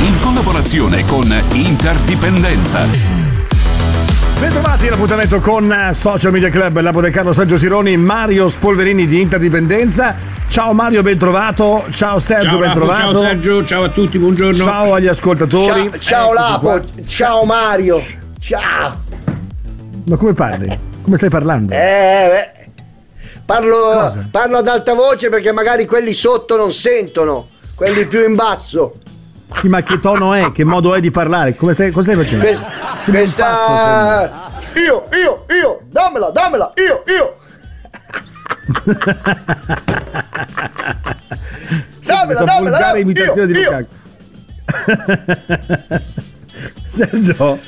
In collaborazione con Interdipendenza. Bentrovati all'appuntamento con eh, Social Media Club, Labo del Carlo Sergio Sironi, Mario Spolverini di Interdipendenza. Ciao Mario, bentrovato. Ciao Sergio, Ciao, Lapo, bentrovato. ciao Sergio, ciao a tutti, buongiorno. Ciao agli ascoltatori. Ciao, ciao Lapo, qua. ciao Mario. Ciao. Ma come parli? Come stai parlando? Eh, beh. Parlo, parlo ad alta voce perché magari quelli sotto non sentono, quelli più in basso. Sì, ma che tono è? Che modo è di parlare? Come stai, cosa stai facendo? Questa, un pazzo, questa... Io, io, io, dammela, dammela, io, io. dammela, questa dammela, volgare dammela, imitazione io, di. Lukaku. Sergio,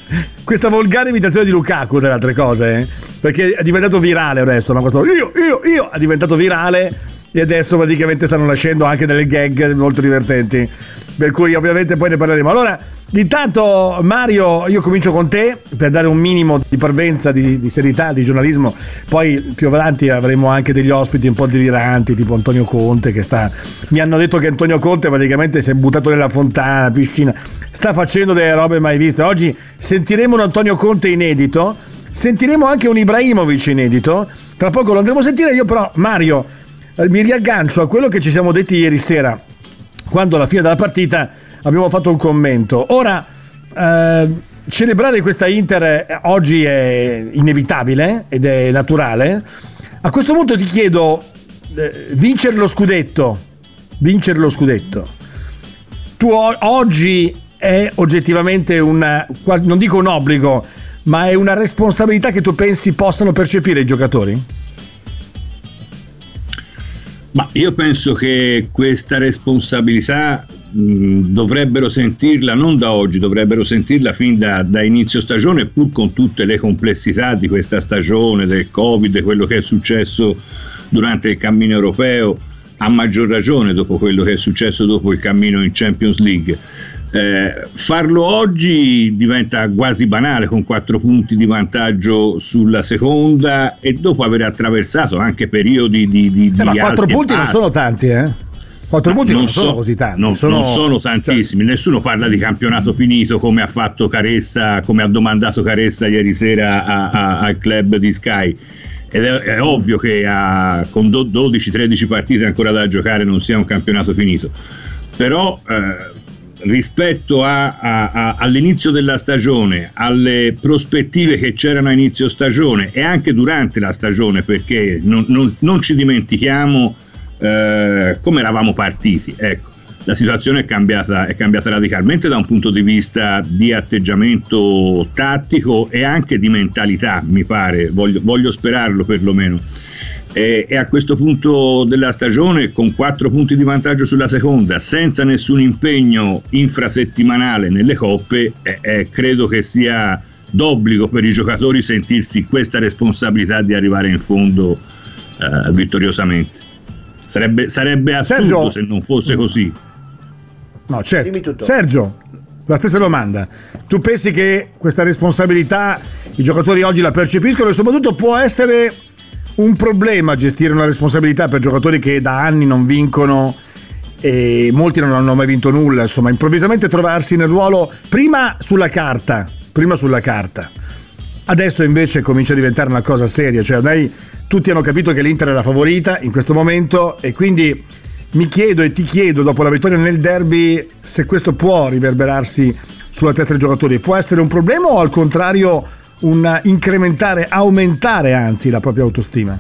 questa volgare imitazione di Lukaku tra le altre cose, eh? perché è diventato virale adesso, no? Questo io, io, io, è diventato virale e adesso praticamente stanno nascendo anche delle gag molto divertenti, per cui ovviamente poi ne parleremo. Allora, intanto Mario, io comincio con te per dare un minimo di parvenza, di, di serietà, di giornalismo, poi più avanti avremo anche degli ospiti un po' deliranti, tipo Antonio Conte che sta... Mi hanno detto che Antonio Conte praticamente si è buttato nella fontana, piscina, sta facendo delle robe mai viste. Oggi sentiremo un Antonio Conte inedito, sentiremo anche un Ibrahimovic inedito, tra poco lo andremo a sentire, io però Mario mi riaggancio a quello che ci siamo detti ieri sera, quando alla fine della partita abbiamo fatto un commento. Ora, eh, celebrare questa Inter eh, oggi è inevitabile ed è naturale. A questo punto ti chiedo, eh, vincere lo scudetto, vincere lo scudetto, tu oggi è oggettivamente un, non dico un obbligo, ma è una responsabilità che tu pensi possano percepire i giocatori? Ma io penso che questa responsabilità mh, dovrebbero sentirla non da oggi, dovrebbero sentirla fin da, da inizio stagione, pur con tutte le complessità di questa stagione, del Covid, quello che è successo durante il cammino europeo, a maggior ragione dopo quello che è successo dopo il cammino in Champions League. Eh, farlo oggi diventa quasi banale con quattro punti di vantaggio sulla seconda e dopo aver attraversato anche periodi di, di, Eh, ma di quattro punti non sono tanti, eh? Quattro punti non, sono so- così tanti. Non sono, non sono tantissimi, nessuno parla di campionato finito come ha fatto Caressa, come ha domandato Caressa ieri sera a- a- al club di Sky. Ed è, è ovvio che a- con do- 12-13 partite ancora da giocare non sia un campionato finito. Però eh, rispetto a- a- a- all'inizio della stagione, alle prospettive che c'erano a inizio stagione e anche durante la stagione, perché non, non- non ci dimentichiamo eh, come eravamo partiti. Ecco, la situazione è cambiata, è cambiata radicalmente da un punto di vista di atteggiamento tattico e anche di mentalità, mi pare, voglio, voglio sperarlo perlomeno. E, e a questo punto della stagione, con quattro punti di vantaggio sulla seconda, senza nessun impegno infrasettimanale nelle coppe, eh, eh, credo che sia d'obbligo per i giocatori sentirsi questa responsabilità di arrivare in fondo eh, vittoriosamente. Sarebbe, sarebbe assurdo Sergio- se non fosse così. No, certo. Dimmi tutto. Sergio, la stessa domanda. Tu pensi che questa responsabilità i giocatori oggi la percepiscono e soprattutto può essere un problema gestire una responsabilità per giocatori che da anni non vincono e molti non hanno mai vinto nulla, insomma, improvvisamente trovarsi nel ruolo prima sulla carta, prima sulla carta. Adesso invece comincia a diventare una cosa seria, cioè ormai tutti hanno capito che l'Inter è la favorita in questo momento e quindi mi chiedo e ti chiedo dopo la vittoria nel derby se questo può riverberarsi sulla testa dei giocatori, può essere un problema o al contrario un incrementare, aumentare anzi la propria autostima?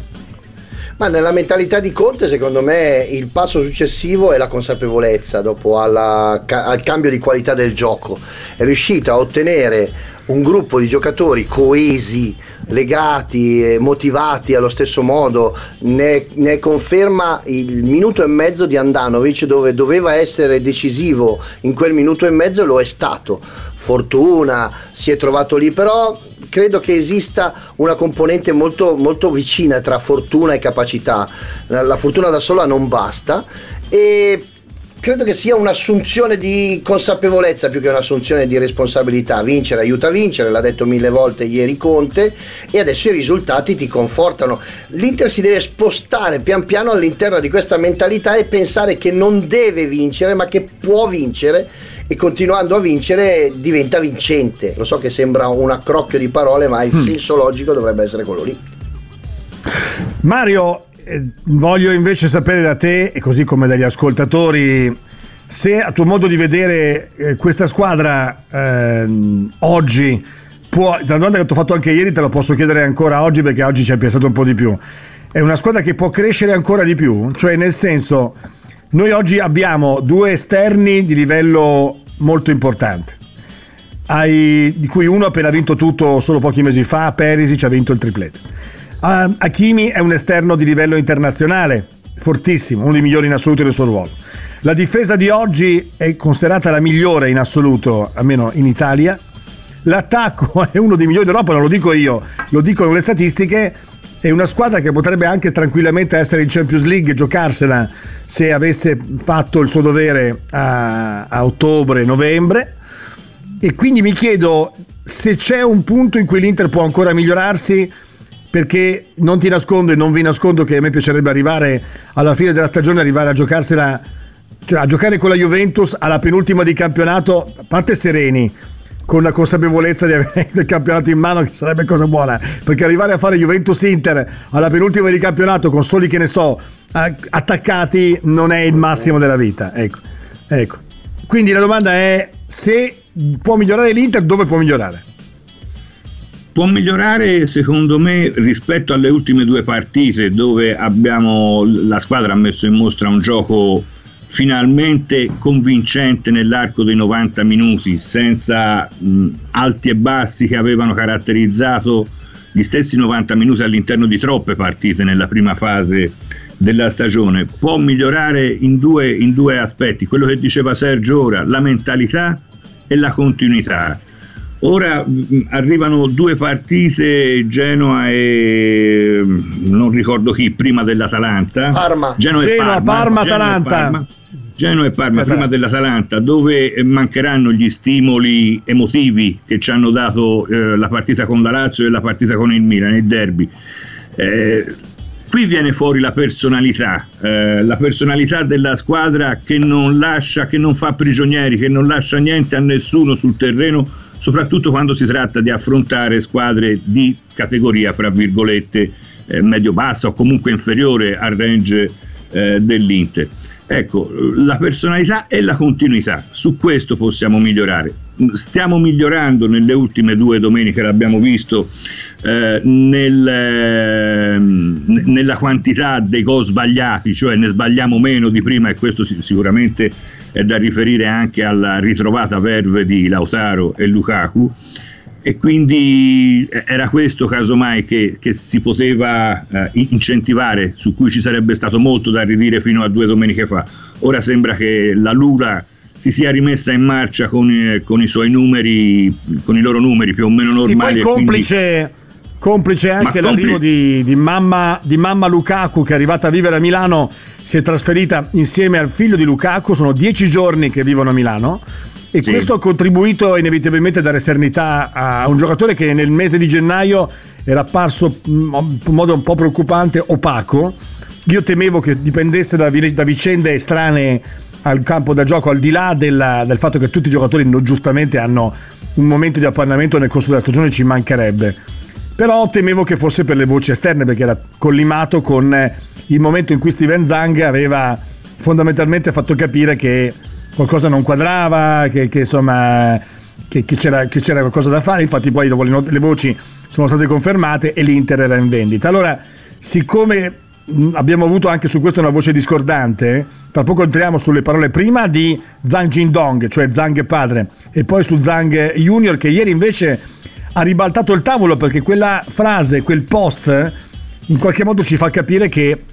Ma nella mentalità di Conte, secondo me, il passo successivo è la consapevolezza dopo alla- al cambio di qualità del gioco. È riuscito a ottenere un gruppo di giocatori coesi, legati, motivati allo stesso modo, ne, ne, conferma il minuto e mezzo di Andanovic dove doveva essere decisivo in quel minuto e mezzo lo è stato. Fortuna, si è trovato lì, però credo che esista una componente molto, molto vicina tra fortuna e capacità. La fortuna da sola non basta e credo che sia un'assunzione di consapevolezza più che un'assunzione di responsabilità. Vincere aiuta a vincere, l'ha detto mille volte ieri Conte e adesso i risultati ti confortano. L'Inter si deve spostare pian piano all'interno di questa mentalità e pensare che non deve vincere ma che può vincere e continuando a vincere diventa vincente. Lo so che sembra un accrocchio di parole ma il mm. senso logico dovrebbe essere quello lì. Mario, eh, voglio invece sapere da te, e così come dagli ascoltatori, se a tuo modo di vedere eh, questa squadra eh, oggi può, la domanda che ti ho fatto anche ieri te la posso chiedere ancora oggi perché oggi ci hai pensato un po' di più, è una squadra che può crescere ancora di più? Cioè nel senso, noi oggi abbiamo due esterni di livello molto importante. Hai, di cui uno ha appena vinto tutto solo pochi mesi fa, Perisic ha vinto il triplete Uh, Hakimi è un esterno di livello internazionale, fortissimo, uno dei migliori in assoluto del suo ruolo. La difesa di oggi è considerata la migliore in assoluto, almeno in Italia. L'attacco è uno dei migliori d'Europa, non lo dico io, lo dicono le statistiche. È una squadra che potrebbe anche tranquillamente essere in Champions League giocarsela se avesse fatto il suo dovere a, a ottobre, novembre. E quindi mi chiedo se c'è un punto in cui l'Inter può ancora migliorarsi perché non ti nascondo e non vi nascondo che a me piacerebbe arrivare alla fine della stagione, arrivare a giocarsela, cioè a giocare con la Juventus alla penultima di campionato, a parte sereni, con la consapevolezza di avere il campionato in mano, che sarebbe cosa buona, perché arrivare a fare Juventus-Inter alla penultima di campionato con soli, che ne so, attaccati non è il massimo della vita. Ecco, ecco. Quindi la domanda è se può migliorare l'Inter, dove può migliorare? Può migliorare secondo me rispetto alle ultime due partite dove abbiamo, la squadra ha messo in mostra un gioco finalmente convincente nell'arco dei 90 minuti senza mh, alti e bassi che avevano caratterizzato gli stessi 90 minuti all'interno di troppe partite nella prima fase della stagione. Può migliorare in due, in due aspetti, quello che diceva Sergio ora, la mentalità e la continuità Ora mh, mm, arrivano due partite, Genoa e mm, non ricordo chi, prima dell'Atalanta. Parma. Genoa, e Parma, Parma, Atalanta. Parma. Genoa e Parma prima dell'Atalanta, dove mancheranno gli stimoli emotivi che ci hanno dato eh, la partita con la Lazio e la partita con il Milan, il derby. Eh, qui viene fuori la personalità, eh, la personalità della squadra che non lascia, che non fa prigionieri, che non lascia niente a nessuno sul terreno soprattutto quando si tratta di affrontare squadre di categoria, fra virgolette, eh, medio-bassa o comunque inferiore al range eh, dell'Inter. Ecco, la personalità e la continuità, su questo possiamo migliorare. Stiamo migliorando nelle ultime due domeniche, l'abbiamo visto, eh, nel, eh, nella quantità dei gol sbagliati, cioè ne sbagliamo meno di prima e questo sicuramente è da riferire anche alla ritrovata verve di Lautaro e Lukaku e quindi era questo casomai che, che si poteva eh, incentivare, su cui ci sarebbe stato molto da ridire fino a due domeniche fa. Ora sembra che la Lura si sia rimessa in marcia con, eh, con i suoi numeri, con i loro numeri più o meno normali. Sì, poi complice. Complice anche l'arrivo di, di, mamma, di mamma Lukaku che è arrivata a vivere a Milano si è trasferita insieme al figlio di Lukaku, sono dieci giorni che vivono a Milano e sì. questo ha contribuito inevitabilmente a dare serenità a un giocatore che nel mese di gennaio era apparso in modo un po' preoccupante, opaco. Io temevo che dipendesse da, da vicende estranee al campo da gioco, al di là della, del fatto che tutti i giocatori giustamente hanno un momento di appannamento nel corso della stagione, ci mancherebbe. Però temevo che fosse per le voci esterne perché era collimato con il momento in cui Steven Zang aveva fondamentalmente fatto capire che qualcosa non quadrava, che, che insomma che, che, c'era, che, c'era, qualcosa da fare, infatti poi dopo le, le, voci sono state confermate e l'Inter era in vendita. Allora, siccome abbiamo avuto anche su questo una voce discordante. Tra poco entriamo sulle parole prima di Zhang Jindong, cioè Zhang padre, e poi su Zhang Junior che ieri invece ha ribaltato il tavolo perché quella frase, quel post, in qualche modo ci fa capire che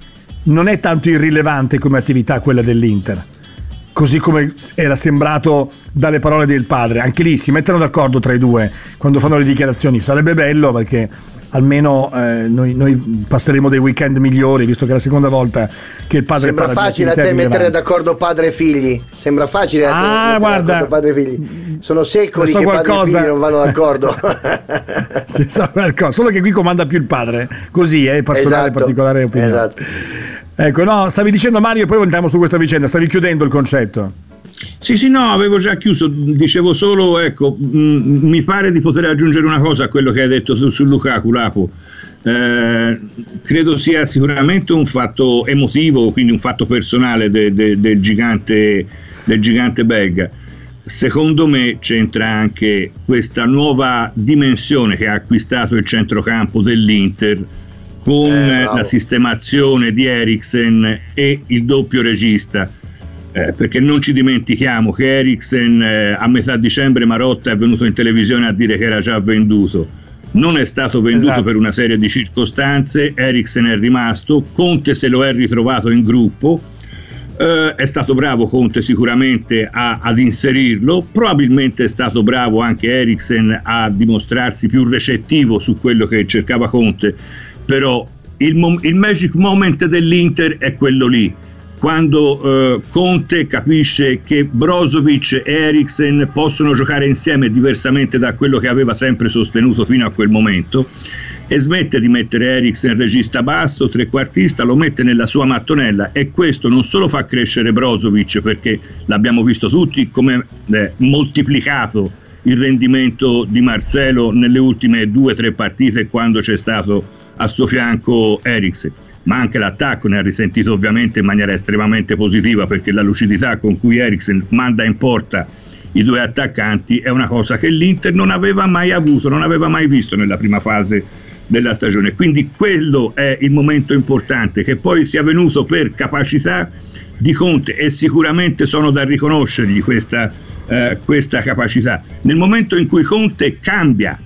non è tanto irrilevante come attività quella dell'Inter. Così come era sembrato dalle parole del padre. Anche lì si mettono d'accordo tra i due quando fanno le dichiarazioni. Sarebbe bello perché almeno eh, noi, noi, passeremo dei weekend migliori, visto che è la seconda volta che il padre Sembra facile a te mettere d'accordo padre e figli. Sembra facile a te ah, mettere guarda, d'accordo padre e figli. Sono secoli so che qualcosa. padre e figli non vanno d'accordo. si sa qualcosa, solo che qui comanda più il padre. Così, è eh, personale, Esatto, particolare opinione. esatto. Ecco, no, stavi dicendo Mario e poi entriamo su questa vicenda, stavi chiudendo il concetto. Sì, sì, no, avevo già chiuso, dicevo solo, ecco, mh, mi pare di poter aggiungere una cosa a quello che hai detto su, su Lukaku, Lapo. Eh, credo sia sicuramente un fatto emotivo, quindi un fatto personale de, de, del, gigante, del gigante belga. Secondo me c'entra anche questa nuova dimensione che ha acquistato il centrocampo dell'Inter con Eh, la sistemazione di Eriksen e il doppio regista. Eh, perché non ci dimentichiamo che Eriksen eh, a metà dicembre Marotta è venuto in televisione a dire che era già venduto. Non è stato venduto Esatto. per una serie di circostanze, Eriksen è rimasto, Conte se lo è ritrovato in gruppo, eh, è stato bravo Conte sicuramente a- ad inserirlo, probabilmente è stato bravo anche Eriksen a dimostrarsi più recettivo su quello che cercava Conte, però il, mom- il magic moment dell'Inter è quello lì, quando eh, Conte capisce che Brozovic e Eriksen possono giocare insieme diversamente da quello che aveva sempre sostenuto fino a quel momento e smette di mettere Eriksen regista basso, trequartista, lo mette nella sua mattonella e questo non solo fa crescere Brozovic perché l'abbiamo visto tutti come eh, moltiplicato il rendimento di Marcelo nelle ultime due o tre partite quando c'è stato a suo fianco Eriksen ma anche l'attacco ne ha risentito ovviamente in maniera estremamente positiva perché la lucidità con cui Eriksen manda in porta i due attaccanti è una cosa che l'Inter non aveva mai avuto, non aveva mai visto nella prima fase della stagione. Quindi quello è il momento importante che poi sia venuto per capacità di Conte e sicuramente sono da riconoscergli questa, eh, questa capacità. Nel momento in cui Conte cambia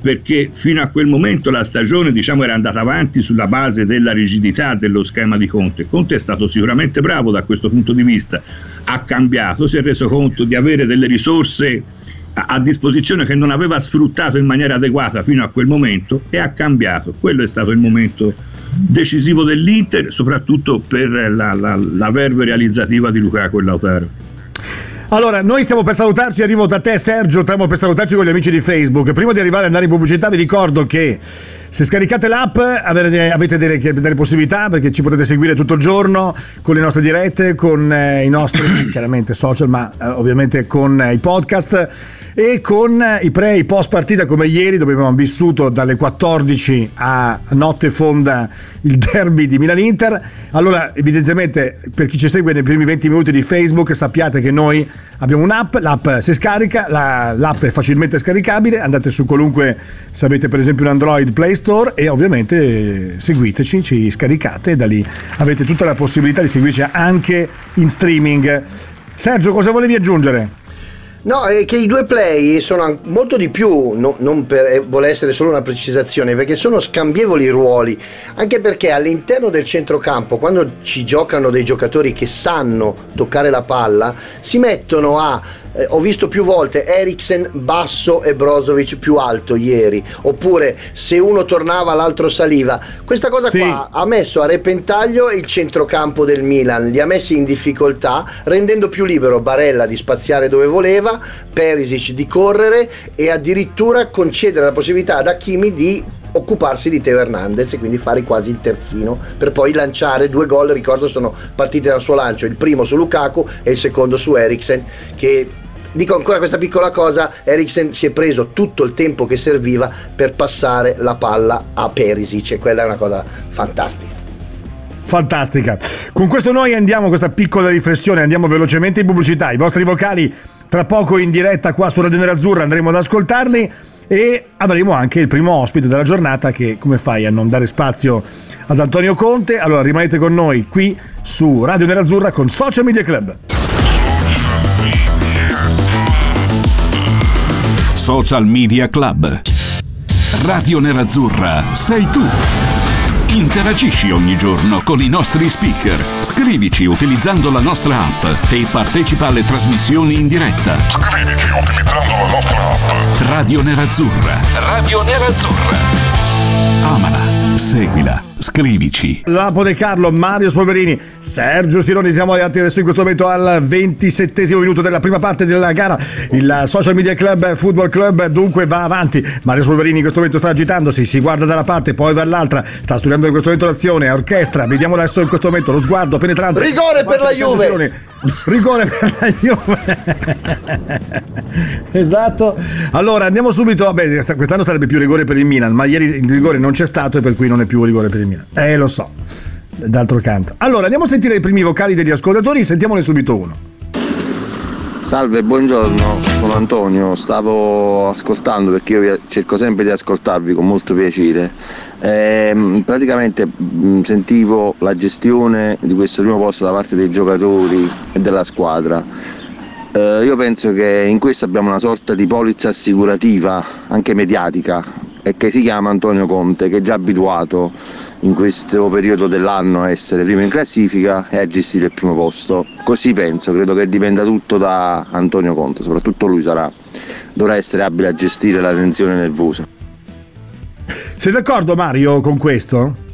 perché fino a quel momento la stagione diciamo, era andata avanti sulla base della rigidità dello schema di Conte. Conte è stato sicuramente bravo da questo punto di vista, ha cambiato, si è reso conto di avere delle risorse a, disposizione che non aveva sfruttato in maniera adeguata fino a quel momento e ha cambiato. Quello è stato il momento decisivo dell'Inter, soprattutto per la, la, la verve realizzativa di Lukaku e Lautaro. Allora, noi stiamo per salutarci, arrivo da te Sergio, stiamo per salutarci con gli amici di Facebook. Prima di arrivare ad andare in pubblicità vi ricordo che se scaricate l'app avete, delle, delle possibilità perché ci potete seguire tutto il giorno con le nostre dirette, con eh, i nostri chiaramente social, ma eh, ovviamente con eh, i podcast e con i pre e i post partita come ieri dove abbiamo vissuto dalle 14 a notte fonda il derby di Milan-Inter. Allora, evidentemente, per chi ci segue nei primi 20 minuti di Facebook, sappiate che noi abbiamo un'app, l'app si scarica, la- l'app è facilmente scaricabile, andate su qualunque, se avete per esempio un Android Play Store e ovviamente seguiteci, ci scaricate e da lì avete tutta la possibilità di seguirci anche in streaming. Sergio, cosa volevi aggiungere? No, è che i due play sono molto di più, no- non per, eh, vuole essere solo una precisazione, perché sono scambievoli ruoli, anche perché all'interno del centrocampo, quando ci giocano dei giocatori che sanno toccare la palla, si mettono a, eh, ho visto più volte Eriksen basso e Brozovic più alto ieri, oppure se uno tornava l'altro saliva. Questa cosa Sì. qua ha messo a repentaglio il centrocampo del Milan, li ha messi in difficoltà, rendendo più libero Barella di spaziare dove voleva, Perisic di correre e addirittura concedere la possibilità ad Hakimi di occuparsi di Teo Hernandez e quindi fare quasi il terzino per poi lanciare due gol, ricordo sono partiti dal suo lancio, il primo su Lukaku e il secondo su Eriksen che Dico ancora questa piccola cosa, Eriksen si è preso tutto il tempo che serviva per passare la palla a Perisic e quella è una cosa fantastica. Fantastica. Con questo noi andiamo questa piccola riflessione, andiamo velocemente in pubblicità. I vostri vocali tra poco in diretta qua su Radio Nerazzurra andremo ad ascoltarli e avremo anche il primo ospite della giornata che come fai a non dare spazio ad Antonio Conte? Allora rimanete con noi qui su Radio Nerazzurra con Social Media Club. Social Media Club. Radio Nerazzurra sei tu. Interagisci ogni giorno con i nostri speaker. Scrivici utilizzando la nostra app e partecipa alle trasmissioni in diretta. Scriviti utilizzando la nostra app. Radio Nerazzurra. Radio Nerazzurra. Amala, seguila, scrivici. Lapo De Carlo, Mario Spolverini, Sergio Sironi, siamo arrivati adesso in questo momento al 27 minuto della prima parte della gara. Il Social Media Club Football Club dunque va avanti. Mario Spolverini in questo momento sta agitandosi, si guarda da una parte, poi dall'altra, sta studiando in questo momento l'azione, orchestra. Vediamo adesso in questo momento lo sguardo penetrante. Rigore per la Juve. Sironi. Rigore per la Juve. esatto. Allora andiamo subito. Vabbè, quest'anno sarebbe più rigore per il Milan, ma ieri il rigore non c'è stato e per cui non è più rigore per il Milan. Eh, lo so. D'altro canto. Allora andiamo a sentire i primi vocali degli ascoltatori, sentiamone subito uno. Salve, buongiorno, sono Antonio, stavo ascoltando perché io cerco sempre di ascoltarvi con molto piacere. Ehm, praticamente mh, sentivo la gestione di questo primo posto da parte dei giocatori e della squadra. Eh, io penso che in questo abbiamo una sorta di polizza assicurativa, anche mediatica, e che si chiama Antonio Conte, che è già abituato in questo periodo dell'anno a essere primo in classifica e a gestire il primo posto. Così penso, credo che dipenda tutto da Antonio Conte, soprattutto lui sarà, dovrà essere abile a gestire la tensione nervosa. Sei d'accordo Mario con questo?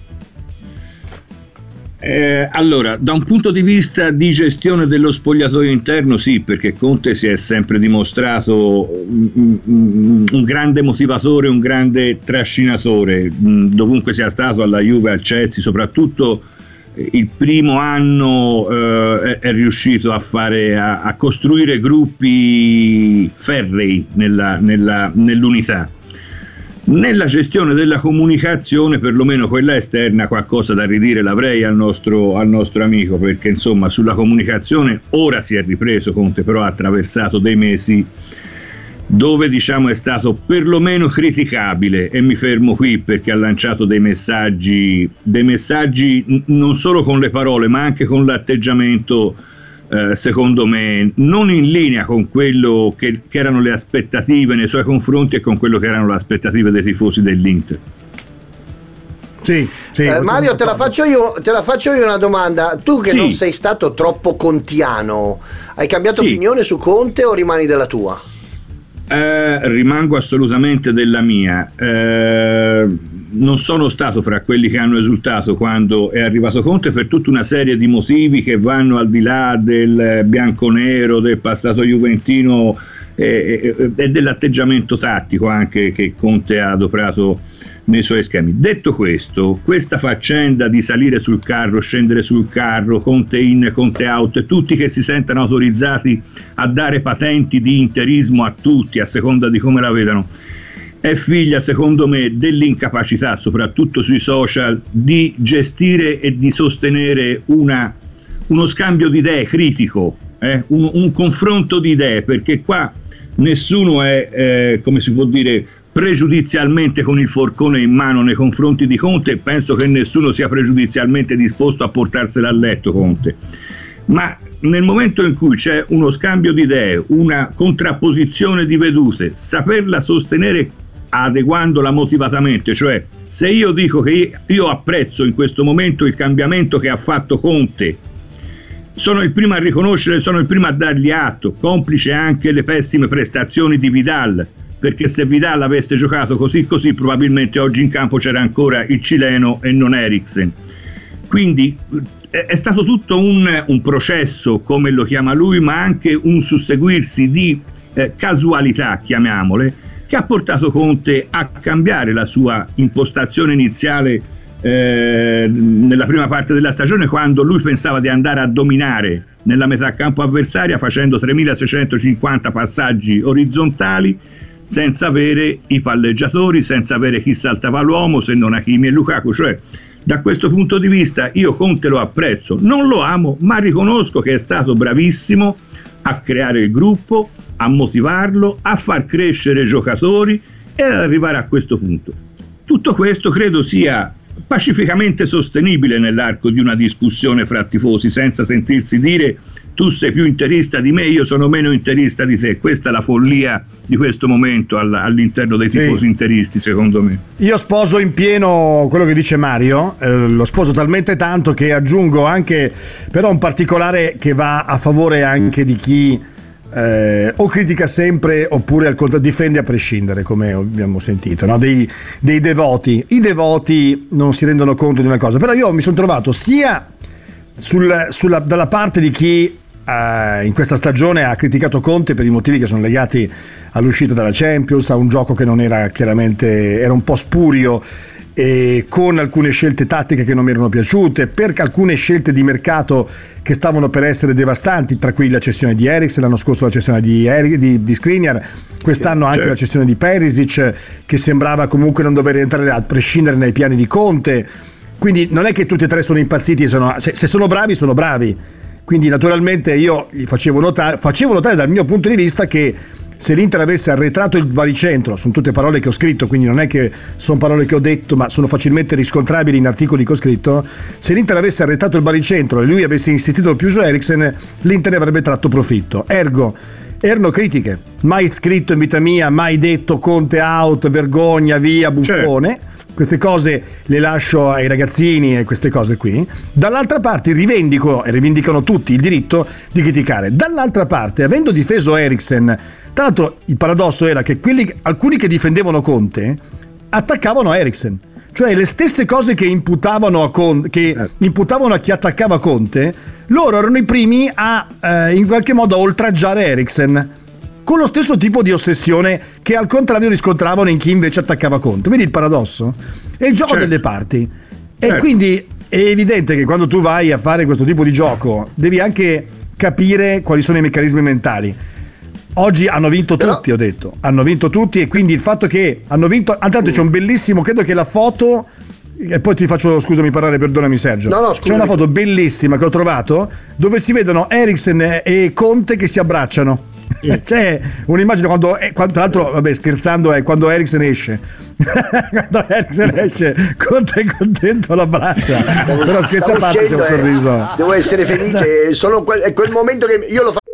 Eh, allora, da un punto di vista di gestione dello spogliatoio interno, sì, perché Conte si è sempre dimostrato un, un- un grande motivatore, un grande trascinatore, mh, dovunque sia stato alla Juve, al Chelsea, soprattutto eh, il primo anno eh, è riuscito a, fare, a, a costruire gruppi ferrei nella- nella- nell'unità. Nella gestione della comunicazione, perlomeno quella esterna, qualcosa da ridire l'avrei al nostro, al nostro amico, perché insomma sulla comunicazione ora si è ripreso Conte, però ha attraversato dei mesi dove diciamo è stato perlomeno criticabile. E mi fermo qui perché ha lanciato dei messaggi, dei messaggi non solo con le parole ma anche con l'atteggiamento eh, secondo me non in linea con quello che, che erano le aspettative nei suoi confronti e con quello che erano le aspettative dei tifosi dell'Inter. Sì, sì. Eh, Mario, te la, io, te la faccio io una domanda. Tu che Sì. non sei stato troppo contiano, hai cambiato Sì. opinione su Conte o rimani della tua? Eh, rimango assolutamente della mia. Eh, non sono stato fra quelli che hanno esultato quando è arrivato Conte per tutta una serie di motivi che vanno al di là del bianco-nero, del passato juventino e, e- e dell'atteggiamento tattico anche che Conte ha adoperato nei suoi schemi. Detto questo, questa faccenda di salire sul carro, scendere sul carro, Conte in, Conte out, tutti che si sentano autorizzati a dare patenti di interismo a tutti a seconda di come la vedano, è figlia, secondo me, dell'incapacità, soprattutto sui social, di gestire e di sostenere una- uno scambio di idee critico, eh, un, un confronto di idee, perché qua nessuno è, eh, come si può dire, pregiudizialmente con il forcone in mano nei confronti di Conte e penso che nessuno sia pregiudizialmente disposto a portarsela a letto Conte. Ma nel momento in cui c'è uno scambio di idee, una contrapposizione di vedute, saperla sostenere adeguandola motivatamente, cioè se io dico che io apprezzo in questo momento il cambiamento che ha fatto Conte, sono il primo a riconoscere, sono il primo a dargli atto, complice anche le pessime prestazioni di Vidal, perché se Vidal avesse giocato così così probabilmente oggi in campo c'era ancora il cileno e non Eriksen. Quindi è stato tutto un, un processo, come lo chiama lui, ma anche un susseguirsi di eh, casualità, chiamiamole, che ha portato Conte a cambiare la sua impostazione iniziale eh, nella prima parte della stagione quando lui pensava di andare a dominare nella metà campo avversaria facendo 3650 passaggi orizzontali senza avere i palleggiatori, senza avere chi saltava l'uomo se non Hakimi e Lukaku, cioè da questo punto di vista io Conte lo apprezzo, non lo amo, ma riconosco che è stato bravissimo a creare il gruppo, a motivarlo, a far crescere giocatori e ad arrivare a questo punto. Tutto questo credo sia pacificamente sostenibile nell'arco di una discussione fra tifosi senza sentirsi dire tu sei più interista di me, io sono meno interista di te. Questa è la follia di questo momento all'interno dei tifosi sì. interisti, secondo me. Io sposo in pieno quello che dice Mario, eh, lo sposo talmente tanto che aggiungo anche però un particolare che va a favore anche di chi eh, o critica sempre oppure al contrario difende a prescindere, come abbiamo sentito, no? dei, dei, devoti. I devoti non si rendono conto di una cosa, però io mi sono trovato sia sul, sulla, dalla parte di chi eh, in questa stagione ha criticato Conte per i motivi che sono legati all'uscita dalla Champions, a un gioco che non era chiaramente, era un po' spurio e con alcune scelte tattiche che non mi erano piaciute, per alcune scelte di mercato che stavano per essere devastanti, tra cui la cessione di Eriks, l'anno scorso la cessione di, Eric, di, di Skriniar, quest'anno anche certo. la cessione di Perisic, che sembrava comunque non dover entrare a prescindere nei piani di Conte. Quindi non è che tutti e tre sono impazziti, sono, se, se sono bravi sono bravi. Quindi naturalmente io gli facevo notare, facevo notare dal mio punto di vista che se l'Inter avesse arretrato il baricentro, sono tutte parole che ho scritto, quindi non è che sono parole che ho detto, ma sono facilmente riscontrabili in articoli che ho scritto, se l'Inter avesse arretrato il baricentro e lui avesse insistito più su Eriksen, l'Inter ne avrebbe tratto profitto. Ergo, erano critiche, mai scritto in vita mia, mai detto Conte out, vergogna, via, buffone. Certo queste cose le lascio ai ragazzini e queste cose qui. Dall'altra parte rivendico e rivendicano tutti il diritto di criticare. Dall'altra parte, avendo difeso Eriksen tra l'altro il paradosso era che quelli, alcuni che difendevano Conte attaccavano Eriksen. Cioè le stesse cose che imputavano a, Conte, che eh. imputavano a chi attaccava Conte, loro erano i primi a eh, in qualche modo oltraggiare Eriksen con lo stesso tipo di ossessione che al contrario riscontravano in chi invece attaccava Conte. Vedi il paradosso? È il gioco certo. delle parti. Certo. E quindi è evidente che quando tu vai a fare questo tipo di gioco devi anche capire quali sono i meccanismi mentali. Oggi hanno vinto Però... tutti, ho detto. Hanno vinto tutti e quindi il fatto che hanno vinto... Intanto c'è un bellissimo, credo che la foto... E poi ti faccio, scusami parlare, perdonami Sergio. No, no, C'è una foto bellissima che ho trovato dove si vedono Eriksen e Conte che si abbracciano. C'è un'immagine quando, quando, tra l'altro, vabbè, scherzando, è quando Eriksen esce. quando Eriksen esce, Conte è contento la braccia. Però scherzo a parte, c'è un sorriso. Eh, devo essere felice, solo quel, è quel momento che io lo faccio.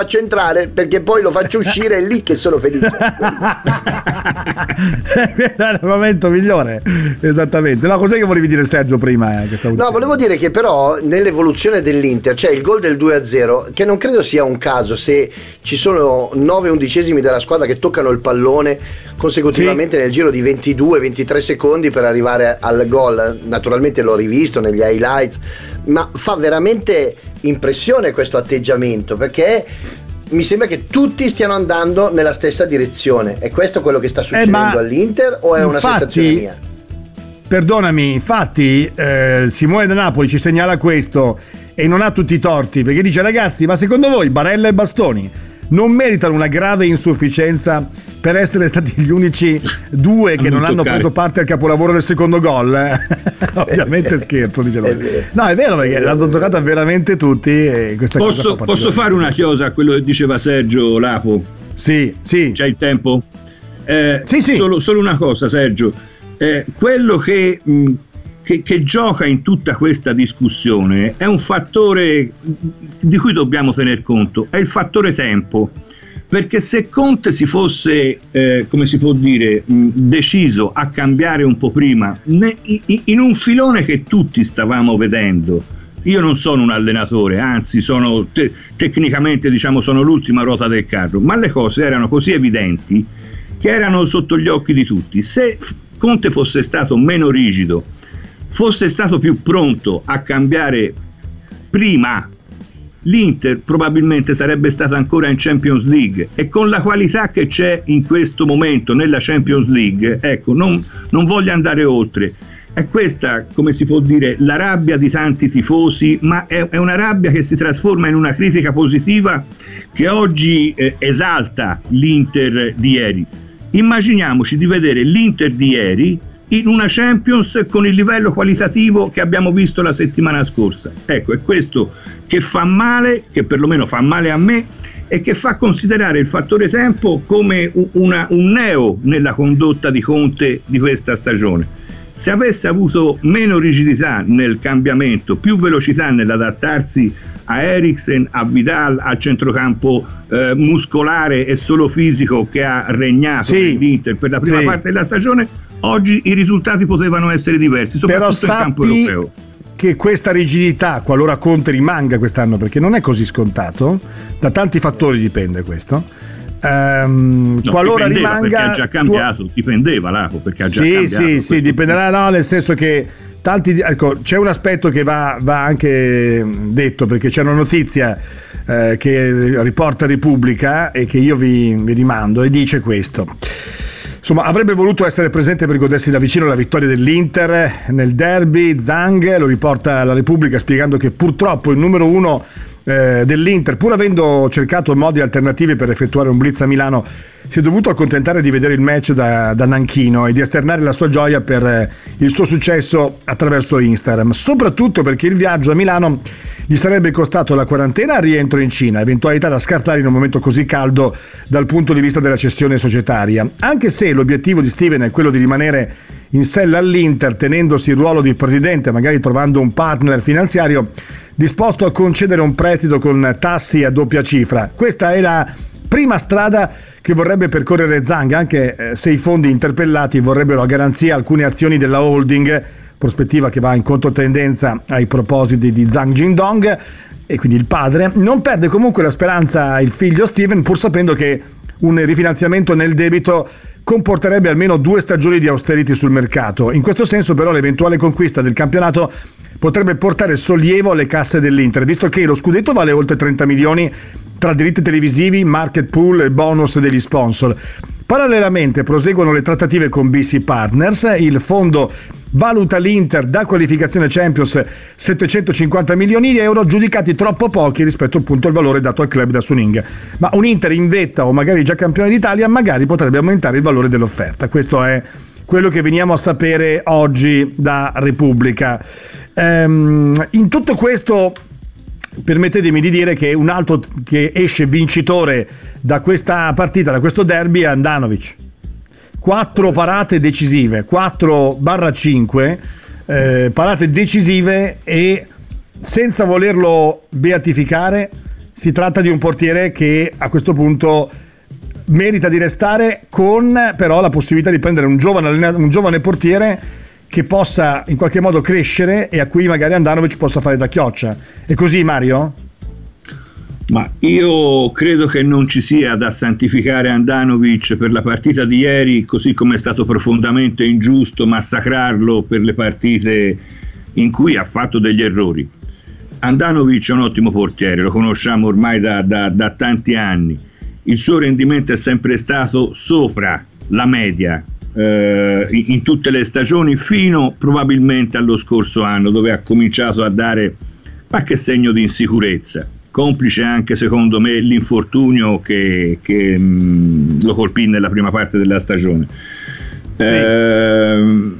faccio entrare perché poi lo faccio uscire e lì che sono felice. Questo è il momento migliore, esattamente. No, cos'è che volevi dire Sergio prima? Eh, no, volevo dire che però nell'evoluzione dell'Inter c'è il gol del 2-0 che non credo sia un caso se ci sono 9 undicesimi della squadra che toccano il pallone consecutivamente sì. nel giro di 22-23 secondi per arrivare al gol. Naturalmente l'ho rivisto negli highlights, ma fa veramente impressione questo atteggiamento perché mi sembra che tutti stiano andando nella stessa direzione. È questo quello che sta eh, succedendo eh, all'Inter o è infatti, una sensazione mia? Perdonami, infatti eh, Simone da Napoli ci segnala questo e non ha tutti i torti perché dice ragazzi ma secondo voi Barella e Bastoni non meritano una grave insufficienza per essere stati gli unici due che non, non hanno preso parte al capolavoro del secondo gol. Eh? Ovviamente scherzo, dice lui. No, è vero perché l'hanno toccata veramente tutti. posso, posso fare una cosa a quello che diceva Sergio Lapo? Sì, sì. C'è il tempo? Eh, sì, sì. Solo, solo, una cosa, Sergio. Eh, quello che mh, che, che, gioca in tutta questa discussione è un fattore di cui dobbiamo tener conto, è il fattore tempo. Perché se Conte si fosse, eh, come si può dire, deciso a cambiare un po' prima, ne, in un filone che tutti stavamo vedendo, io non sono un allenatore, anzi sono te- tecnicamente diciamo sono l'ultima ruota del carro, ma le cose erano così evidenti che erano sotto gli occhi di tutti. Se Conte fosse stato meno rigido, fosse stato più pronto a cambiare prima l'Inter probabilmente sarebbe stata ancora in Champions League e con la qualità che c'è in questo momento nella Champions League, ecco, non, non voglio andare oltre. È questa, come si può dire, la rabbia di tanti tifosi, ma è, è una rabbia che si trasforma in una critica positiva che oggi eh, esalta l'Inter di ieri. Immaginiamoci di vedere l'Inter di ieri in una Champions con il livello qualitativo che abbiamo visto la settimana scorsa. Ecco, è questo che fa male, che perlomeno fa male a me e che fa considerare il fattore tempo come una, un neo nella condotta di Conte di questa stagione. Se avesse avuto meno rigidità nel cambiamento, più velocità nell'adattarsi a Eriksen, a Vidal, al centrocampo eh, muscolare e solo fisico che ha regnato Sì. l'Inter per la prima Sì. parte della stagione, oggi i risultati potevano essere diversi, Però soprattutto in campo sappi europeo. che questa rigidità, qualora Conte rimanga quest'anno, perché non è così scontato, da tanti fattori dipende questo. ehm, No, qualora rimanga perché ha già cambiato, dipendeva Laco perché ha già sì, cambiato. sì, sì, dipenderà, no, nel senso che tanti, ecco, c'è un aspetto che va, va anche detto perché c'è una notizia eh, che riporta Repubblica e che io vi, vi rimando e dice questo. Insomma, avrebbe voluto essere presente per godersi da vicino la vittoria dell'Inter nel derby. Zang lo riporta la Repubblica spiegando che purtroppo il numero uno eh, dell'Inter, pur avendo cercato modi alternativi per effettuare un blitz a Milano, si è dovuto accontentare di vedere il match da, da Nanchino e di esternare la sua gioia per eh, il suo successo attraverso Instagram, soprattutto perché il viaggio a Milano gli sarebbe costato la quarantena il rientro in Cina, eventualità da scartare in un momento così caldo dal punto di vista della cessione societaria. Anche se l'obiettivo di Steven è quello di rimanere in sella all'Inter, tenendosi il ruolo di presidente, magari trovando un partner finanziario disposto a concedere un prestito con tassi a doppia cifra. Questa è la prima strada che vorrebbe percorrere Zang, anche eh, se i fondi interpellati vorrebbero a garanzia alcune azioni della holding, prospettiva che va in controtendenza ai propositi di Zhang Jindong e quindi il padre. Non perde comunque la speranza il figlio Steven, pur sapendo che un rifinanziamento nel debito comporterebbe almeno due stagioni di austerity sul mercato. In questo senso però l'eventuale conquista del campionato potrebbe portare sollievo alle casse dell'Inter, visto che lo scudetto vale oltre 30 milioni tra diritti televisivi, market pool e bonus degli sponsor. Parallelamente proseguono le trattative con BC Partners, il fondo valuta l'Inter da qualificazione Champions 750 milioni di euro, giudicati troppo pochi rispetto appunto al valore dato al club da Suning. Ma un Inter in vetta o magari già campione d'Italia magari potrebbe aumentare il valore dell'offerta. Questo è quello che veniamo a sapere oggi da Repubblica. Ehm, in tutto questo permettetemi di dire che un altro che esce vincitore da questa partita, da questo derby è Andanovic. Quattro parate decisive, 4 barra 5 eh, parate decisive e senza volerlo beatificare si tratta di un portiere che a questo punto merita di restare con però la possibilità di prendere un giovane, un giovane portiere che possa in qualche modo crescere e a cui magari Andanovic possa fare da chioccia. È così Mario? Ma io credo che non ci sia da santificare Andanovic per la partita di ieri, così come è stato profondamente ingiusto massacrarlo per le partite in cui ha fatto degli errori. Andanovic è un ottimo portiere, lo conosciamo ormai da, da- da tanti anni. Il suo rendimento è sempre stato sopra la media eh, in tutte le stagioni, fino probabilmente allo scorso anno, dove ha cominciato a dare qualche segno di insicurezza. Complice anche secondo me l'infortunio che, che, mh, lo colpì nella prima parte della stagione. Ehm,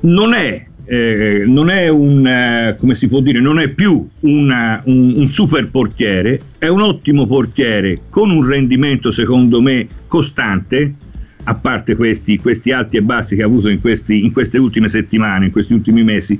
non è, eh, non è un, eh, come si può dire, non è più una- un, un super portiere, è un ottimo portiere con un rendimento secondo me costante, a parte questi, questi alti e bassi che ha avuto in, questi- in queste ultime settimane, in questi ultimi mesi,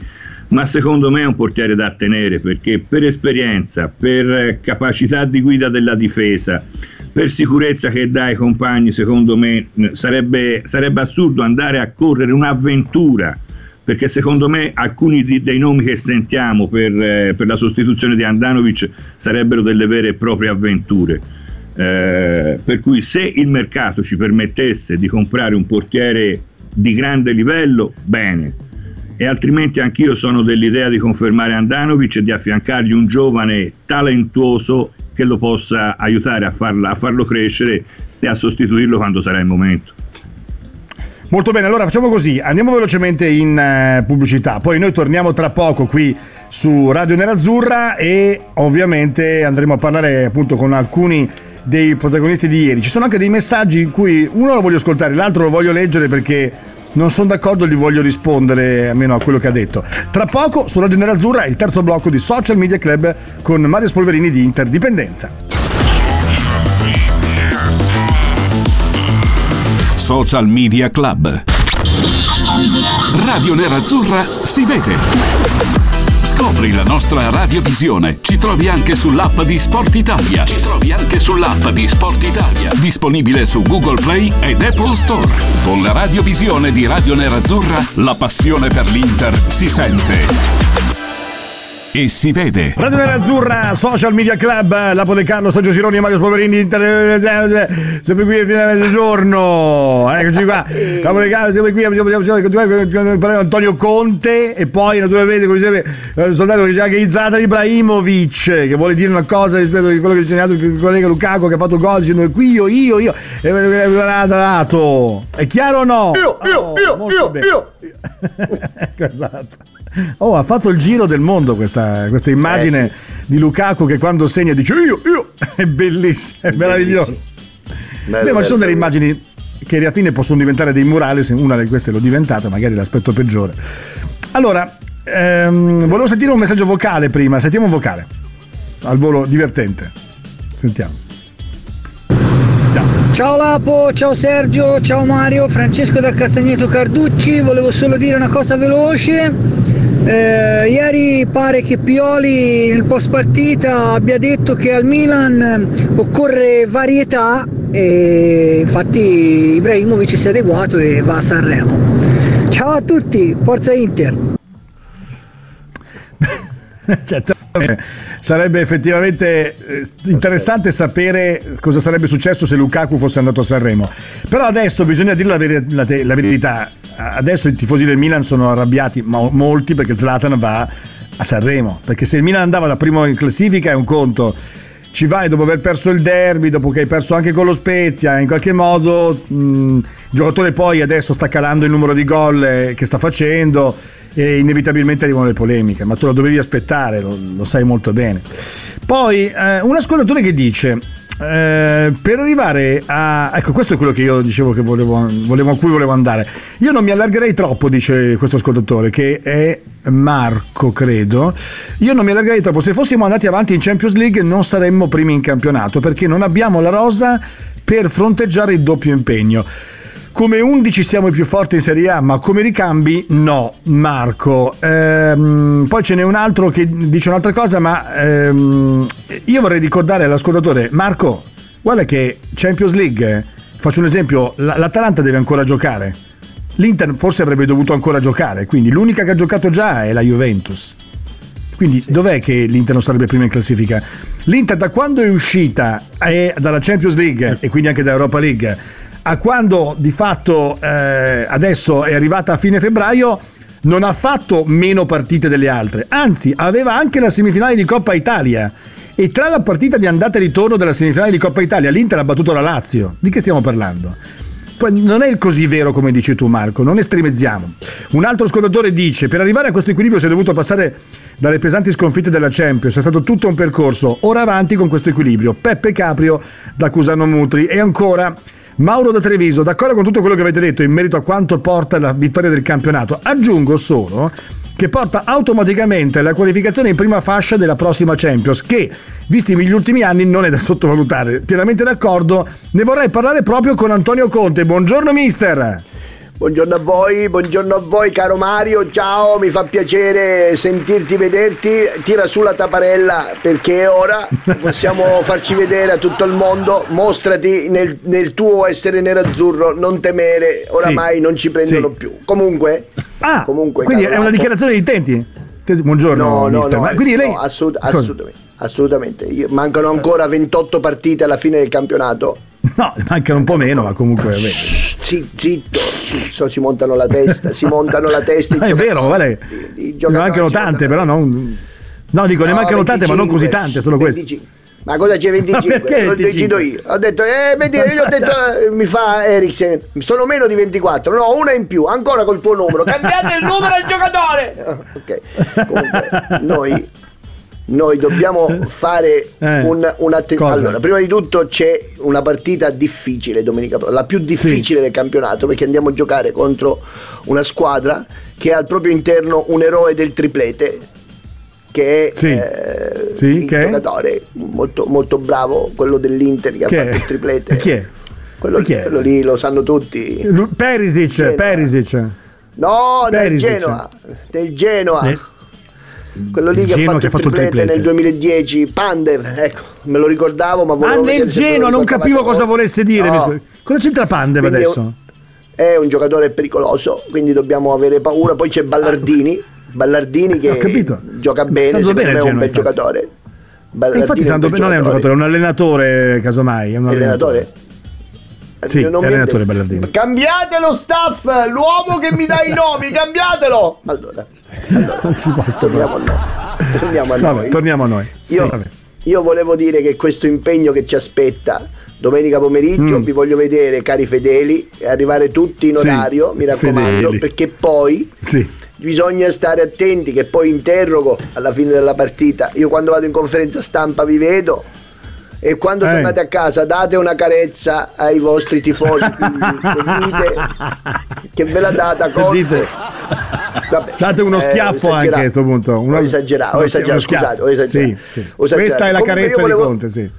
ma secondo me è un portiere da tenere perché per esperienza, per capacità di guida della difesa, per sicurezza che dà ai compagni, secondo me sarebbe, sarebbe assurdo andare a correre un'avventura perché secondo me alcuni di, dei nomi che sentiamo per, eh, per, la sostituzione di Andanovic sarebbero delle vere e proprie avventure. Eh, per cui se il mercato ci permettesse di comprare un portiere di grande livello, bene, e altrimenti anch'io sono dell'idea di confermare Andanovic e di affiancargli un giovane talentuoso che lo possa aiutare a, farla, a farlo crescere e a sostituirlo quando sarà il momento. Molto bene, allora facciamo così, andiamo velocemente in uh, pubblicità, poi noi torniamo tra poco qui su Radio Nerazzurra e ovviamente andremo a parlare appunto con alcuni dei protagonisti di ieri. Ci sono anche dei messaggi in cui uno lo voglio ascoltare, l'altro lo voglio leggere perché non sono d'accordo, gli voglio rispondere almeno a quello che ha detto. Tra poco su Radio Nerazzurra il terzo blocco di Social Media Club con Mario Spolverini di Interdipendenza. Social Media Club. Radio Nerazzurra si vede. Scopri la nostra radiovisione. Ci trovi anche sull'app di Sport Italia. Ci trovi anche sull'app di Sport Italia. Disponibile su Google Play ed Apple Store. Con la radiovisione di Radio Nerazzurra, la passione per l'Inter si sente e si vede. Radio Nerazzurra, Social Media Club, Lapo De Carlo, Sergio Sironi e Mario Spoverini, sempre qui fino a mezzogiorno. Eccoci qua. Lapo De Carlo, sempre qui, Antonio Conte e poi naturalmente come sempre il soldato che c'è anche Izzata Ibrahimovic che vuole dire una cosa rispetto a quello che ha segnato il collega Lukaku che ha fatto gol dicendo qui io, io, io e. È chiaro o no? Io, io, io, io, io. esatto. Oh, ha fatto il giro del mondo questa, questa immagine eh, sì. di Lukaku che quando segna dice io, io, è bellissimo, è meraviglioso. Bello, Beh, ma ci sono delle immagini che alla fine possono diventare dei murales, una di queste l'ho diventata, magari l'aspetto peggiore. Allora, ehm, volevo sentire un messaggio vocale prima, sentiamo un vocale, al volo divertente. Sentiamo. Ciao Lapo, ciao Sergio, ciao Mario, Francesco da Castagneto Carducci, volevo solo dire una cosa veloce. Eh, ieri pare che Pioli nel post partita abbia detto che al Milan occorre varietà e infatti Ibrahimovic si è adeguato e va a Sanremo. Ciao a tutti, forza Inter! certo. Sarebbe effettivamente eh, interessante sapere cosa sarebbe successo se Lukaku fosse andato a Sanremo. Però adesso bisogna dire la, ver- la, te- la verità. Adesso i tifosi del Milan sono arrabbiati, ma molti perché Zlatan va a Sanremo. Perché se il Milan andava da primo in classifica è un conto ci vai dopo aver perso il derby, dopo che hai perso anche con lo Spezia, in qualche modo mh, il giocatore poi adesso sta calando il numero di gol eh, che sta facendo e inevitabilmente arrivano le polemiche, ma tu lo dovevi aspettare, lo, lo sai molto bene. Poi eh, un ascoltatore che dice eh, per arrivare a ecco questo è quello che io dicevo che volevo, volevo, a cui volevo andare. Io non mi allargherei troppo dice questo ascoltatore che è Marco credo. Io non mi allargherei troppo. Se fossimo andati avanti in Champions League non saremmo primi in campionato perché non abbiamo la rosa per fronteggiare il doppio impegno come 11 siamo i più forti in Serie A, ma come ricambi no, Marco. Ehm, poi ce n'è un altro che dice un'altra cosa, ma ehm, io vorrei ricordare all'ascoltatore, Marco, guarda che Champions League, faccio un esempio, l'Atalanta deve ancora giocare. L'Inter forse avrebbe dovuto ancora giocare, quindi l'unica che ha giocato già è la Juventus. Quindi dov'è che l'Inter non sarebbe prima in classifica? L'Inter da quando è uscita è dalla Champions League e quindi anche da Europa League a quando di fatto eh, adesso è arrivata a fine febbraio non ha fatto meno partite delle altre, anzi aveva anche la semifinale di Coppa Italia. E tra la partita di andata e ritorno della semifinale di Coppa Italia, l'Inter ha battuto la Lazio. Di che stiamo parlando? Non è così vero come dici tu Marco, non estremezziamo. Un altro ascoltatore dice, per arrivare a questo equilibrio si è dovuto passare dalle pesanti sconfitte della Champions, è stato tutto un percorso, ora avanti con questo equilibrio. Peppe Caprio da Cusano Mutri e ancora Mauro da Treviso, d'accordo con tutto quello che avete detto in merito a quanto porta la vittoria del campionato, aggiungo solo che porta automaticamente la qualificazione in prima fascia della prossima Champions, che, visti gli ultimi anni, non è da sottovalutare. Pienamente d'accordo, ne vorrei parlare proprio con Antonio Conte. Buongiorno mister! Buongiorno a voi, buongiorno a voi caro Mario, ciao, mi fa piacere sentirti, vederti, tira su la taparella perché ora possiamo farci vedere a tutto il mondo, mostrati nel, nel tuo essere nerazzurro, non temere, oramai Sì. non ci prendono Sì. più. Comunque, Ah, comunque quindi è una Lapo, dichiarazione di intenti? Te- Buongiorno, No, no, no, Ma quindi lei... no, assolut- assolutamente, assolutamente. Mancano ancora 28 partite alla fine del campionato. No, mancano un po' meno, ma comunque... vabbè. Sì, zitto, sì, so, si montano la testa, si montano la testa. i Ah, è vero, guarda, i ne giocatori mancano tante, però non... No, dico, ne No, mancano tante, ma non così 25, tante, solo queste. 25. Ma cosa c'è 25? Ma perché L'ho 25? decido io. Ho detto, eh, vedi, io ho detto, eh, mi fa Eriksen, sono meno di 24. No, una in più, ancora col tuo numero. Cambiate il numero al giocatore. Ok, comunque, noi, noi dobbiamo fare Eh, un, un cosa? Allora, prima di tutto c'è una partita difficile domenica la più difficile del campionato, perché andiamo a giocare contro una squadra che ha al proprio interno un eroe del triplete che è Sì. eh, Sì, il che giocatore molto, molto bravo, quello dell'Inter che, Che ha fatto il triplete. Chi è? Quello, Chi è? quello lì lo sanno tutti. Lu- Perisic, Genoa. Perisic. No, del Perisic. Genoa. Del Genoa. Eh, quello lì che ha, fatto che ha fatto il il triplete nel triplete. 2010. Pander, ecco, me lo ricordavo, ma Ah, volevo vedere nel Genoa, non capivo cosa volesse dire. No. Cosa c'entra Pandev Quindi è un- adesso? È un giocatore pericoloso, quindi dobbiamo avere paura. Poi c'è Ballardini, Ballardini che Ho capito. gioca bene, secondo bene me è un bel infatti. giocatore. Ballardini infatti andando bene, non è un giocatore, è un allenatore, casomai. È un È allenatore? Sì, Non allenatore Ballardini. Cambiate lo staff, l'uomo che mi dà i nomi, cambiatelo! Allora, Non ci posso torniamo a noi. Torniamo a Vabbè, noi. torniamo a noi. Sì, Io, vabbè. io volevo dire che questo impegno che ci aspetta domenica pomeriggio Mm. vi voglio vedere, cari fedeli, e arrivare tutti in Sì, orario, mi raccomando, fedeli. perché poi Sì. bisogna stare attenti che poi interrogo alla fine della partita. Io quando vado in conferenza stampa vi vedo e quando Eh. tornate a casa date una carezza ai vostri tifosi, dite che ve l'ha data Conte. dite? Vabbè, Date uno eh, schiaffo anche a questo punto. Uno- ho esagerato, ho esagerato, scusate, ho esagerato. Sì, sì. Ho esagerato. Questa è la Comunque carezza volevo di Conte, sì.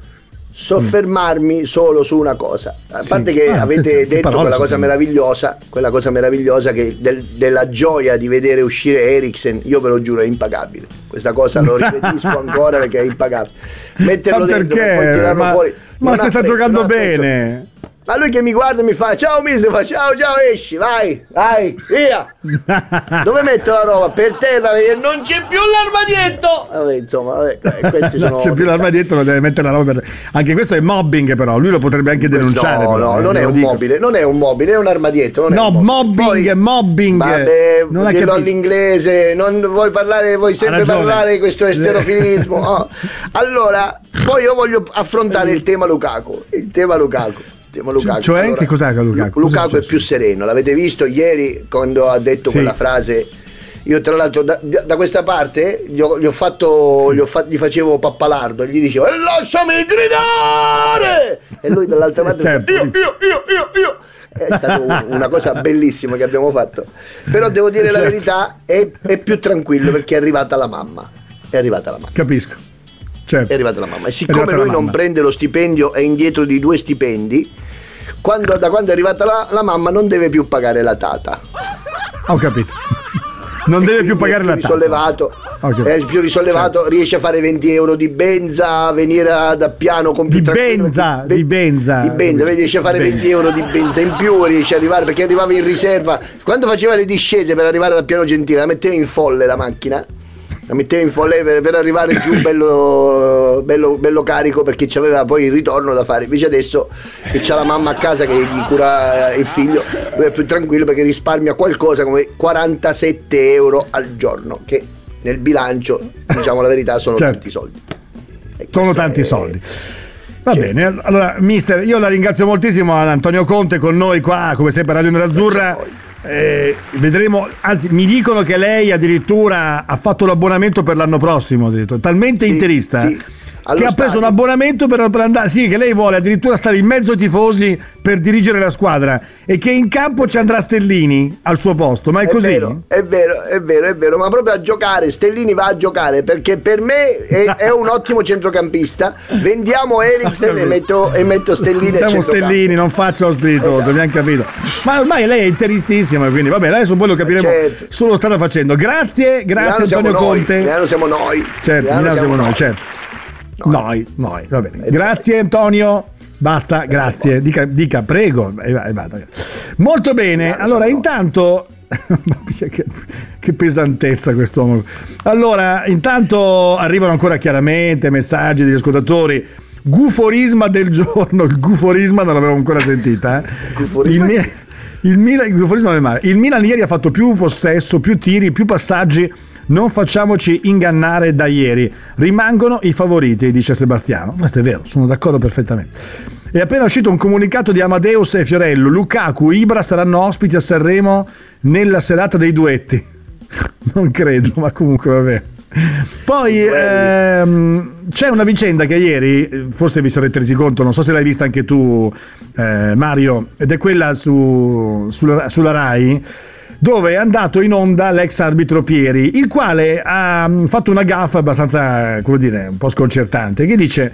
Soffermarmi solo su una cosa, a Sì. parte che Ah, avete che detto parole quella cosa meravigliosa, quella cosa meravigliosa che del- della gioia di vedere uscire Eriksen, io ve lo giuro è impagabile. Questa cosa lo ripetisco ancora perché è impagabile. Metterlo Ma dentro per poi perché? tirarlo Ma, fuori. ma se sta giocando bene. Ma lui che mi guarda e mi fa ciao mister, fa ciao ciao esci, vai, vai, via. Dove metto la roba? Per terra, perché non c'è più l'armadietto. Vabbè, insomma, vabbè, questi sono Non c'è più l'armadietto, lo deve mettere la roba per... Anche questo è mobbing, però. Lui lo potrebbe anche denunciare. No, però, no, eh, non è un dico. mobile, non è un mobile, è un armadietto. Non è No, un mobbing, Poi- mobbing. Vabbè, Non capito. all'inglese, non vuoi parlare, vuoi sempre parlare di questo esterofilismo. Oh. Allora, poi io voglio affrontare il tema Lukaku. Il tema Lukaku. Il tema Lukaku. cioè, che cos'è Lukaku? Lu- Cosa è Lukaku è più sereno, l'avete visto ieri quando ha detto Sì. quella frase. Io tra l'altro da, da questa parte gli ho, gli ho fatto, gli, ho fa- gli facevo pappalardo, gli dicevo "E lasciami gridare! E lui dall'altra parte certo. io, io, io, io, io. È stata un- una cosa bellissima che abbiamo fatto. Però devo dire la Certo. verità, è, è più tranquillo perché è arrivata la mamma. È arrivata la mamma. Capisco. Certo. È arrivata la mamma. E siccome lui la non prende lo stipendio, è indietro di due stipendi, quando- da quando è arrivata la, la mamma non deve più pagare la tata. Ho capito. Non deve più pagare la tata. risollevato, Ok. Certo. è più risollevato, riesce a fare 20 euro di benza, venire da piano con più Di benza, perché- di benza. di benza, riesce a fare Benza. 20 euro di benza in più, riesce ad arrivare perché arrivava in riserva. Quando faceva le discese per arrivare da piano gentile, la metteva in folle la macchina. La metteva in folle per, per arrivare giù bello, bello, bello carico perché c'aveva poi il ritorno da fare. Invece adesso che c'ha la mamma a casa che gli cura eh, il figlio, lui è più tranquillo perché risparmia qualcosa come 47 euro al giorno, che nel bilancio, diciamo la verità, sono Certo. tanti soldi. E Sono tanti è- soldi. Va bene, allora mister, io la ringrazio moltissimo ad Antonio Conte con noi qua, come sempre a Radio Nerazzurra. Eh, vedremo, anzi mi dicono che lei addirittura ha fatto l'abbonamento per l'anno prossimo, addirittura. talmente Sì, interista sì. Che ha preso un stadio. abbonamento per, per andare. Sì, che lei vuole addirittura stare in mezzo ai tifosi per dirigere la squadra e che in campo ci andrà Stellini al suo posto. Ma è, È così? vero, è vero, è vero, è vero, ma proprio a giocare, Stellini va a giocare perché per me è, è un ottimo centrocampista. Vendiamo Eriksen e metto, e metto Stellini Mettiamo. Stellini, non faccio lo spiritoso, Esatto. abbiamo capito. Ma ormai lei è interistissima, quindi vabbè, adesso poi lo capiremo Certo. solo strada facendo. Grazie, grazie Milano Antonio noi, Conte. Milano siamo noi. Certo, Milano siamo noi, certo. Noi, noi, va bene. Grazie Antonio. Basta, grazie. Dica, dica prego. Molto bene. Allora, intanto. che, che pesantezza quest'uomo. Allora, intanto arrivano ancora chiaramente messaggi degli ascoltatori. Guforisma del giorno. Il guforisma non l'avevo ancora sentita. eh. Il, il Milan, il guforismo non è male. Il Milan ieri ha fatto più possesso, più tiri, più passaggi. Non facciamoci ingannare da ieri. Rimangono i favoriti, dice Sebastiano. Questo è vero, sono d'accordo perfettamente. È appena uscito un comunicato di Amadeus e Fiorello. Lukaku, Ibra saranno ospiti a Sanremo nella serata dei duetti. Non credo, ma comunque va bene. Poi ehm, c'è una vicenda che ieri, eh, forse vi sarete resi conto, non so se l'hai vista anche tu eh, Mario, ed è quella su- sulla, sulla RAI dove è andato in onda l'ex arbitro Pieri, il quale ha mm, fatto una gaffa abbastanza, come dire, un po' sconcertante, che dice,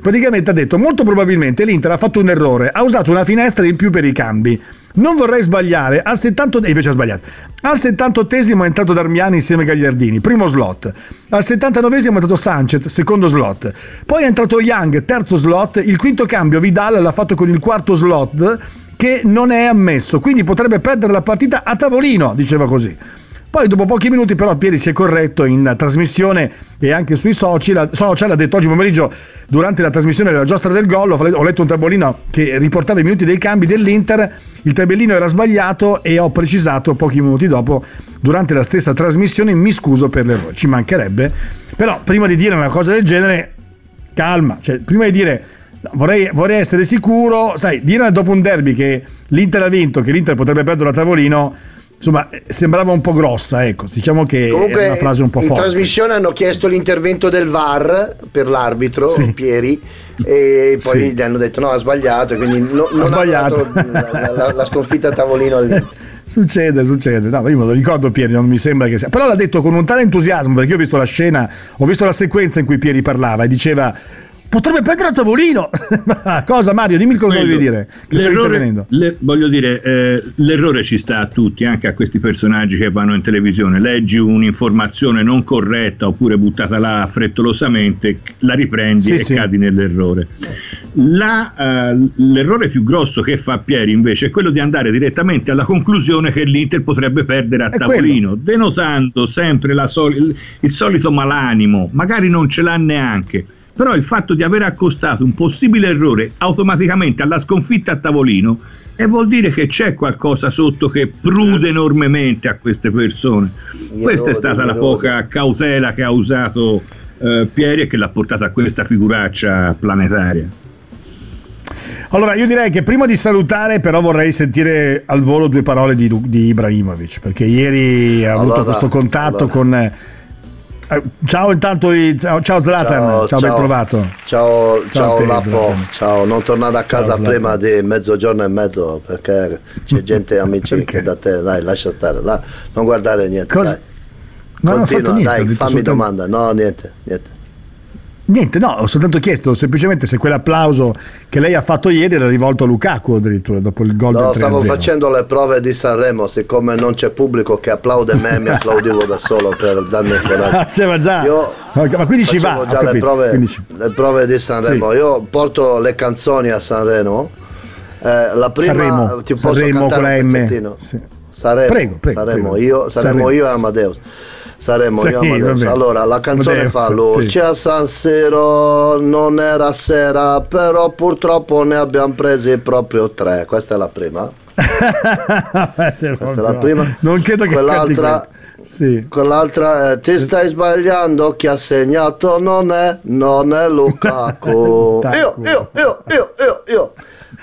praticamente ha detto, molto probabilmente l'Inter ha fatto un errore, ha usato una finestra in più per i cambi. Non vorrei sbagliare, al 70 e invece ha sbagliato. Al 78esimo è entrato Darmiani insieme a Gagliardini, primo slot. Al 79esimo è entrato Sanchez, secondo slot. Poi è entrato Young, terzo slot. Il quinto cambio Vidal l'ha fatto con il quarto slot che non è ammesso, quindi potrebbe perdere la partita a tavolino, diceva così. Poi dopo pochi minuti però Pieri si è corretto in trasmissione e anche sui social, social ha detto oggi pomeriggio durante la trasmissione della giostra del gol ho letto un tabellino che riportava i minuti dei cambi dell'Inter, il tabellino era sbagliato e ho precisato pochi minuti dopo durante la stessa trasmissione mi scuso per l'errore, ci mancherebbe, però prima di dire una cosa del genere calma, cioè prima di dire vorrei, vorrei essere sicuro, sai, dire dopo un derby che l'Inter ha vinto, che l'Inter potrebbe perdere a tavolino, insomma, eh, sembrava un po' grossa, ecco, diciamo che è Comunque una frase un po' in forte. trasmissione hanno chiesto l'intervento del VAR per l'arbitro Sì. Pieri e poi Sì. gli hanno detto no ha sbagliato e quindi no- non ha sbagliato. la, la- la sconfitta a tavolino all'Inter. Succede, succede. No, io me lo ricordo Pieri, non mi sembra che sia. Però l'ha detto con un tale entusiasmo, perché io ho visto la scena, ho visto la sequenza in cui Pieri parlava e diceva potrebbe prendere a tavolino. cosa Mario? Dimmi cosa Quello. volevi dire. L'errore- le- voglio dire, eh, l'errore ci sta a tutti, anche a questi personaggi che vanno in televisione. Leggi un'informazione non corretta oppure buttata là frettolosamente, la riprendi Sì, e sì. cadi nell'errore. La, eh, l'errore più grosso che fa Pieri invece è quello di andare direttamente alla conclusione che l'Inter potrebbe perdere a È tavolino, denotando sempre la soli- il, il solito malanimo, magari non ce l'ha neanche. Però il fatto di aver accostato un possibile errore automaticamente alla sconfitta a tavolino e vuol dire che c'è qualcosa sotto che prude enormemente a queste persone. Gli Questa è stata la errori. poca cautela che ha usato eh, Pieri e che l'ha portata a questa figuraccia planetaria. Allora, io direi che prima di salutare, però, vorrei sentire al volo due parole di, di Ibrahimovic, perché ieri ha avuto Allora, questo contatto allora. con. Eh, ciao, intanto, ciao, ciao Zlatan, ciao, ben trovato. Ciao, ciao, te, Lapo, ciao, non tornare a Ciao, casa prima di mezzogiorno e mezzo perché c'è gente amici Perché? che da te, dai, lascia stare, là, non guardare niente. Cosa- dai. No, non ho Continua, fatto niente. dai, fammi soltanto- domanda, no, niente, niente. Niente, no, ho soltanto chiesto semplicemente se quell'applauso che lei ha fatto ieri era rivolto a Lukaku addirittura dopo il gol No, del 3 stavo facendo le prove di Sanremo, siccome non c'è pubblico che applaude me, mi applaudivo da solo per darmi il coraggio. Ma già. Io ma quindi ci va. Già le prove, ci- le prove di Sanremo. Sì. Io porto le canzoni a Sanremo. Eh, la prima Sanremo, ti posso Sanremo con la M. Sì. Saremo, Prego, prego, saremo prego. io, saremo Sanremo. io e Amadeus. Saremo Sì, io. Allora, la canzone Amadeus, fa sì. Luce a San Siro, non era sera, però purtroppo ne abbiamo presi proprio tre. Questa è la prima. Sì, Questa è la prima. Non credo che Quell'altra. Sì. quell'altra è Ti stai sbagliando, chi ha segnato non è, non è Lukaku. io, io, io, io, io, io.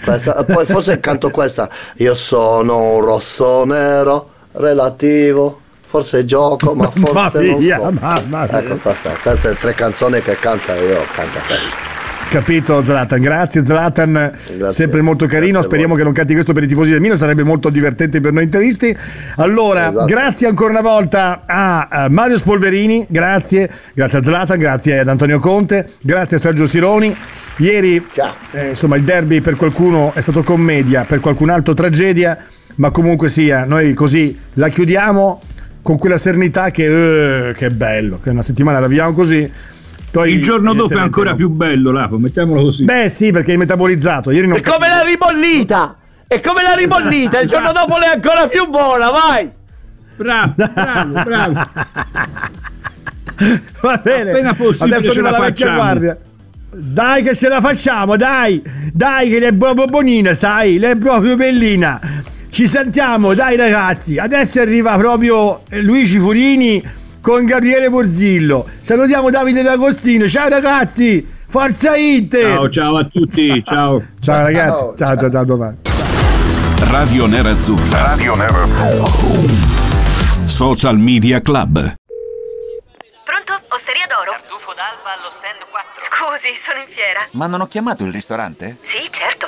Questa, poi forse canto questa. Io sono un rosso nero relativo. Forse gioco, ma forse Ma non via, so. mamma mia. Ecco, queste, queste tre canzoni che canta io, canta bene. Capito Zlatan, grazie Zlatan, sempre molto carino, speriamo che non canti questo per i tifosi del Milan, sarebbe molto divertente per noi interisti. Allora, Esatto. grazie ancora una volta a eh, Mario Spolverini, grazie, grazie a Zlatan, grazie ad Antonio Conte, grazie a Sergio Sironi. Ieri, eh, insomma, il derby per qualcuno è stato commedia, per qualcun altro tragedia, ma comunque sia, noi così la chiudiamo con quella serenità che, eh, che è bello, che una settimana la viviamo così. Poi, Il giorno dopo è ancora più bello, Lapo, mettiamolo così. Beh, sì, perché hai metabolizzato. Ieri non È come la ribollita! È come la ribollita, il giorno dopo è ancora più buona, vai! Bravo, bravo, bravo. Va bene. Appena possibile Adesso ce arriva la la vecchia facciamo. guardia. Dai che ce la facciamo, dai! Dai che lei è proprio bonina, sai? Lei è proprio bellina. Ci sentiamo, dai ragazzi. Adesso arriva proprio eh, Luigi Furini con Gabriele Borzillo. Salutiamo Davide D'Agostino. Ciao ragazzi! Forza Inter! Ciao, ciao a tutti, ciao. Ciao ragazzi. Ciao, ciao, ciao, domani. Radio Nerazzurra. Radio Social Media Club. Pronto? Osteria d'oro? Tartufo d'alba allo stand 4. Scusi, sono in fiera. Ma non ho chiamato il ristorante? Sì, certo.